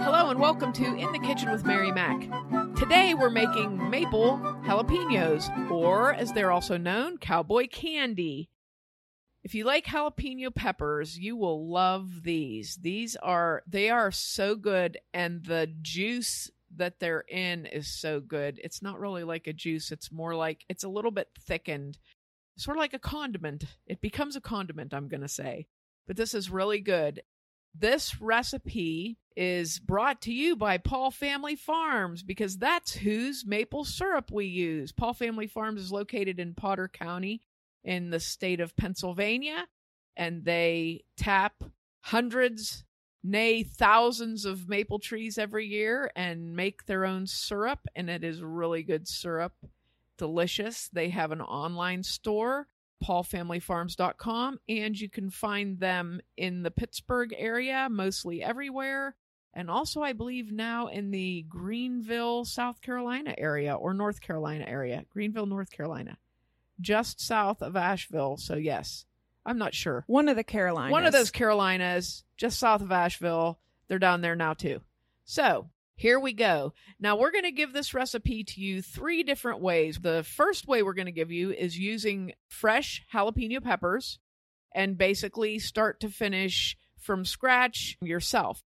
Hello and welcome to In the Kitchen with Mary Mac. Today we're making maple jalapenos, or as they're also known, cowboy candy. If you like jalapeno peppers, you will love these. These are they are so good and the juice that they're in is so good. It's not really like a juice, it's more like it's a little bit thickened. Sort of like a condiment. It becomes a condiment, I'm going to say. But this is really good. This recipe is brought to you by Paul Family Farms because that's whose maple syrup we use. Paul Family Farms is located in Potter County in the state of Pennsylvania, and they tap hundreds, nay, thousands of maple trees every year and make their own syrup, and it is really good syrup. Delicious. They have an online store paulfamilyfarms.com and you can find them in the Pittsburgh area mostly everywhere and also I believe now in the Greenville, South Carolina area or North Carolina area. Greenville, North Carolina. Just south of Asheville. So yes. I'm not sure. One of the Carolinas. One of those Carolinas just south of Asheville. They're down there now too. So, here we go. Now we're going to give this recipe to you three different ways. The first way we're going to give you is using fresh jalapeno peppers and basically start to finish from scratch yourself.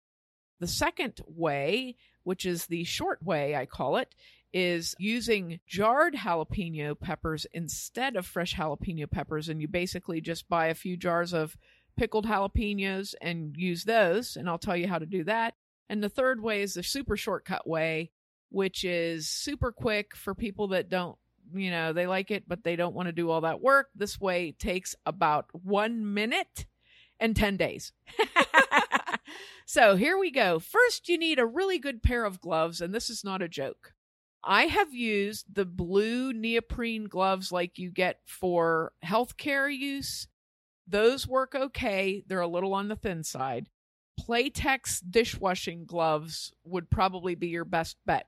The second way, which is the short way, I call it, is using jarred jalapeno peppers instead of fresh jalapeno peppers. And you basically just buy a few jars of pickled jalapenos and use those. And I'll tell you how to do that. And the third way is the super shortcut way, which is super quick for people that don't, you know, they like it, but they don't want to do all that work. This way takes about one minute and 10 days. so here we go. First, you need a really good pair of gloves, and this is not a joke. I have used the blue neoprene gloves like you get for healthcare use. Those work okay. They're a little on the thin side. Playtex dishwashing gloves would probably be your best bet.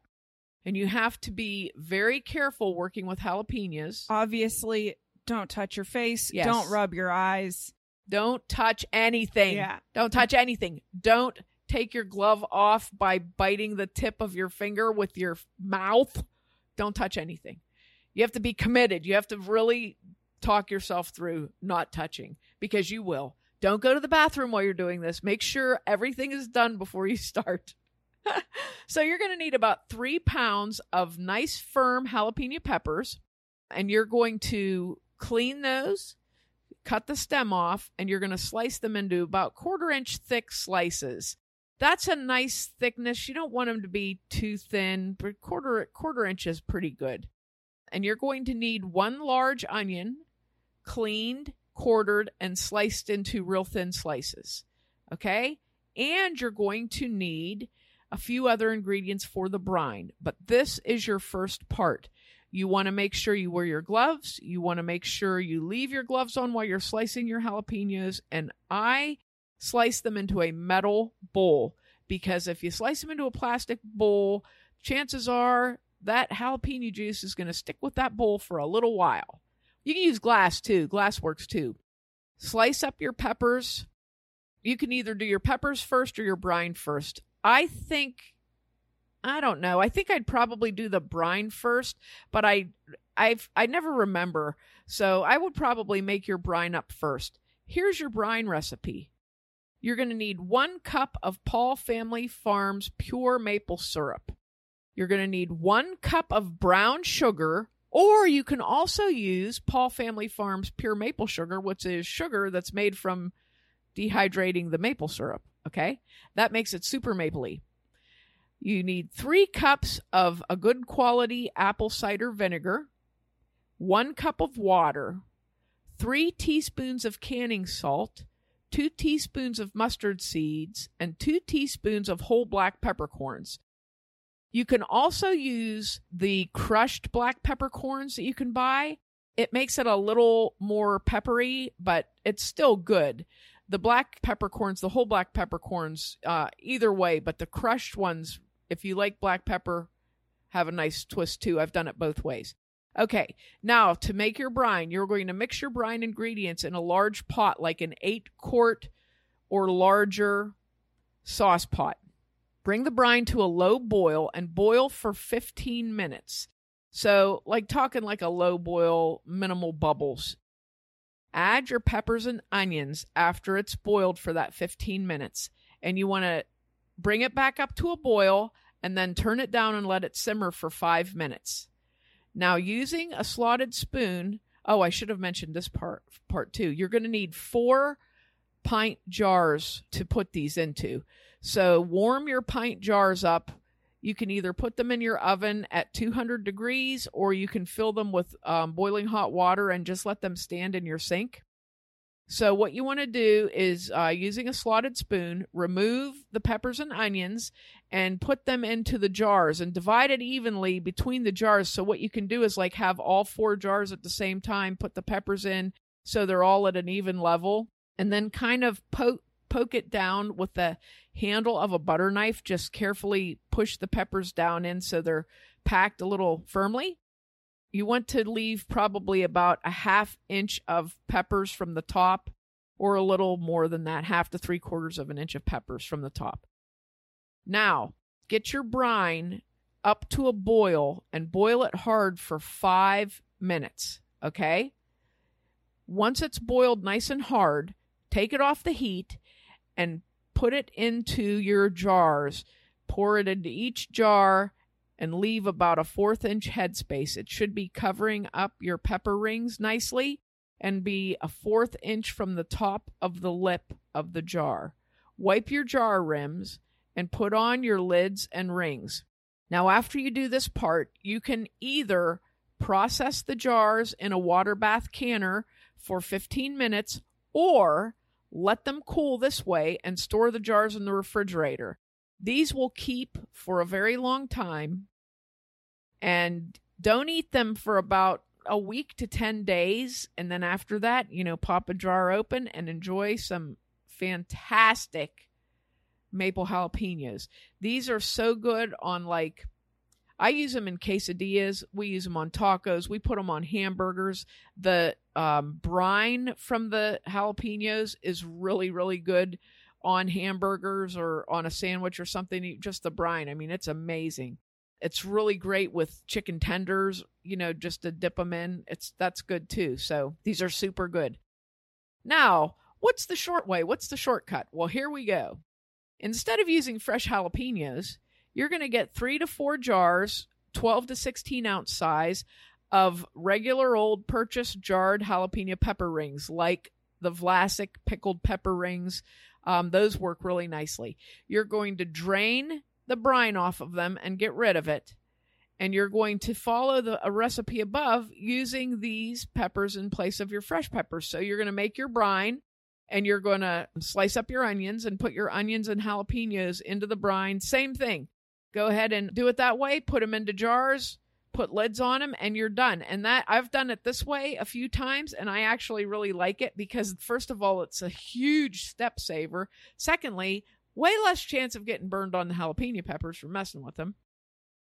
And you have to be very careful working with jalapenos. Obviously, don't touch your face. Yes. Don't rub your eyes. Don't touch anything. Yeah. Don't touch anything. Don't take your glove off by biting the tip of your finger with your mouth. Don't touch anything. You have to be committed. You have to really talk yourself through not touching because you will. Don't go to the bathroom while you're doing this. Make sure everything is done before you start. so, you're going to need about three pounds of nice, firm jalapeno peppers, and you're going to clean those, cut the stem off, and you're going to slice them into about quarter inch thick slices. That's a nice thickness. You don't want them to be too thin, but quarter quarter inch is pretty good. And you're going to need one large onion, cleaned, quartered, and sliced into real thin slices. Okay? And you're going to need a few other ingredients for the brine, but this is your first part. You want to make sure you wear your gloves. You want to make sure you leave your gloves on while you're slicing your jalapenos. And I slice them into a metal bowl because if you slice them into a plastic bowl, chances are that jalapeno juice is going to stick with that bowl for a little while. You can use glass too, glass works too. Slice up your peppers. You can either do your peppers first or your brine first. I think I don't know. I think I'd probably do the brine first, but I I've I never remember. So I would probably make your brine up first. Here's your brine recipe. You're going to need 1 cup of Paul Family Farms pure maple syrup. You're going to need 1 cup of brown sugar or you can also use Paul Family Farms pure maple sugar, which is sugar that's made from dehydrating the maple syrup. Okay? That makes it super mapley. You need three cups of a good quality apple cider vinegar, one cup of water, three teaspoons of canning salt, two teaspoons of mustard seeds, and two teaspoons of whole black peppercorns. You can also use the crushed black peppercorns that you can buy. It makes it a little more peppery, but it's still good. The black peppercorns, the whole black peppercorns, uh, either way, but the crushed ones if you like black pepper, have a nice twist too. I've done it both ways. Okay, now to make your brine, you're going to mix your brine ingredients in a large pot, like an eight quart or larger sauce pot. Bring the brine to a low boil and boil for 15 minutes. So, like talking like a low boil, minimal bubbles. Add your peppers and onions after it's boiled for that 15 minutes. And you want to bring it back up to a boil and then turn it down and let it simmer for five minutes. Now, using a slotted spoon, oh, I should have mentioned this part, part two. You're going to need four pint jars to put these into. So, warm your pint jars up. You can either put them in your oven at 200 degrees or you can fill them with um, boiling hot water and just let them stand in your sink. So, what you want to do is uh, using a slotted spoon, remove the peppers and onions and put them into the jars and divide it evenly between the jars. So, what you can do is like have all four jars at the same time, put the peppers in so they're all at an even level, and then kind of poke, poke it down with the handle of a butter knife. Just carefully push the peppers down in so they're packed a little firmly you want to leave probably about a half inch of peppers from the top or a little more than that, half to three quarters of an inch of peppers from the top. Now, get your brine up to a boil and boil it hard for five minutes. Okay? Once it's boiled nice and hard, take it off the heat and put it into your jars. Pour it into each jar and leave about a fourth inch headspace. It should be covering up your pepper rings nicely and be a fourth inch from the top of the lip of the jar. Wipe your jar rims and put on your lids and rings. Now, after you do this part, you can either process the jars in a water bath canner for 15 minutes or let them cool this way and store the jars in the refrigerator. These will keep for a very long time and don't eat them for about a week to 10 days. And then after that, you know, pop a jar open and enjoy some fantastic maple jalapenos. These are so good on like, I use them in quesadillas. We use them on tacos. We put them on hamburgers. The um, brine from the jalapenos is really, really good on hamburgers or on a sandwich or something. Just the brine. I mean, it's amazing. It's really great with chicken tenders, you know, just to dip them in. It's that's good too. So these are super good. Now, what's the short way? What's the shortcut? Well, here we go. Instead of using fresh jalapenos, you're going to get three to four jars, 12 to 16 ounce size, of regular old purchased jarred jalapeno pepper rings, like the Vlasic pickled pepper rings. Um, those work really nicely. You're going to drain the brine off of them and get rid of it. And you're going to follow the a recipe above using these peppers in place of your fresh peppers. So you're going to make your brine and you're going to slice up your onions and put your onions and jalapenos into the brine. Same thing. Go ahead and do it that way. Put them into jars, put lids on them, and you're done. And that I've done it this way a few times, and I actually really like it because, first of all, it's a huge step saver. Secondly, way less chance of getting burned on the jalapeno peppers for messing with them.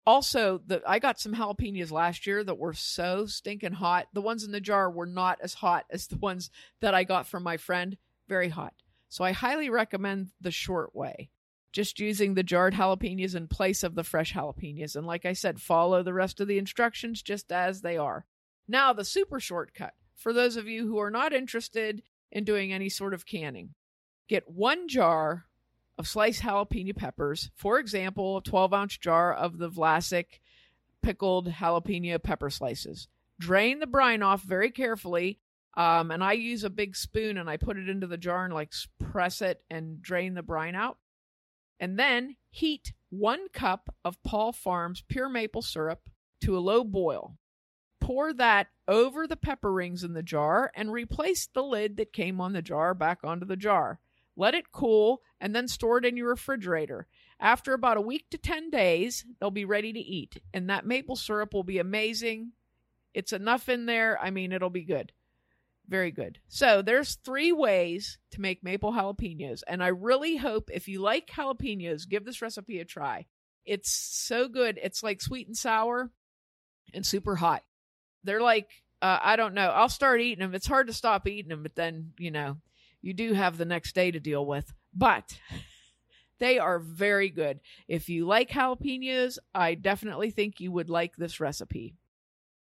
Also, the I got some jalapenos last year that were so stinking hot. The ones in the jar were not as hot as the ones that I got from my friend. Very hot. So I highly recommend the short way. Just using the jarred jalapenos in place of the fresh jalapenos. And like I said, follow the rest of the instructions just as they are. Now, the super shortcut for those of you who are not interested in doing any sort of canning. Get one jar of sliced jalapeno peppers. For example, a 12 ounce jar of the Vlasic pickled jalapeno pepper slices. Drain the brine off very carefully. Um, and I use a big spoon and I put it into the jar and like press it and drain the brine out. And then heat one cup of Paul Farms pure maple syrup to a low boil. Pour that over the pepper rings in the jar and replace the lid that came on the jar back onto the jar. Let it cool and then store it in your refrigerator. After about a week to 10 days, they'll be ready to eat. And that maple syrup will be amazing. It's enough in there. I mean, it'll be good. Very good. So, there's three ways to make maple jalapenos. And I really hope if you like jalapenos, give this recipe a try. It's so good. It's like sweet and sour and super hot. they're like uh, I don't know. I'll start eating them. It's hard to stop eating them, but then you know you do have the next day to deal with. But they are very good. If you like jalapenos, I definitely think you would like this recipe.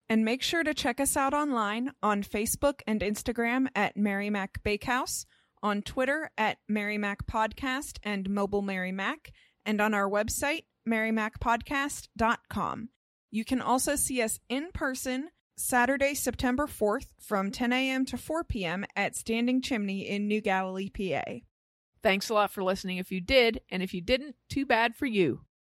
And make sure to check us out online on Facebook and Instagram at Mary Mac Bakehouse, on Twitter at Mary Mac Podcast and Mobile Mary Mac, and on our website, marymacpodcast.com. You can also see us in person Saturday, September 4th from 10 a.m. to 4 p.m. at Standing Chimney in New Galilee, PA. Thanks a lot for listening if you did, and if you didn't, too bad for you.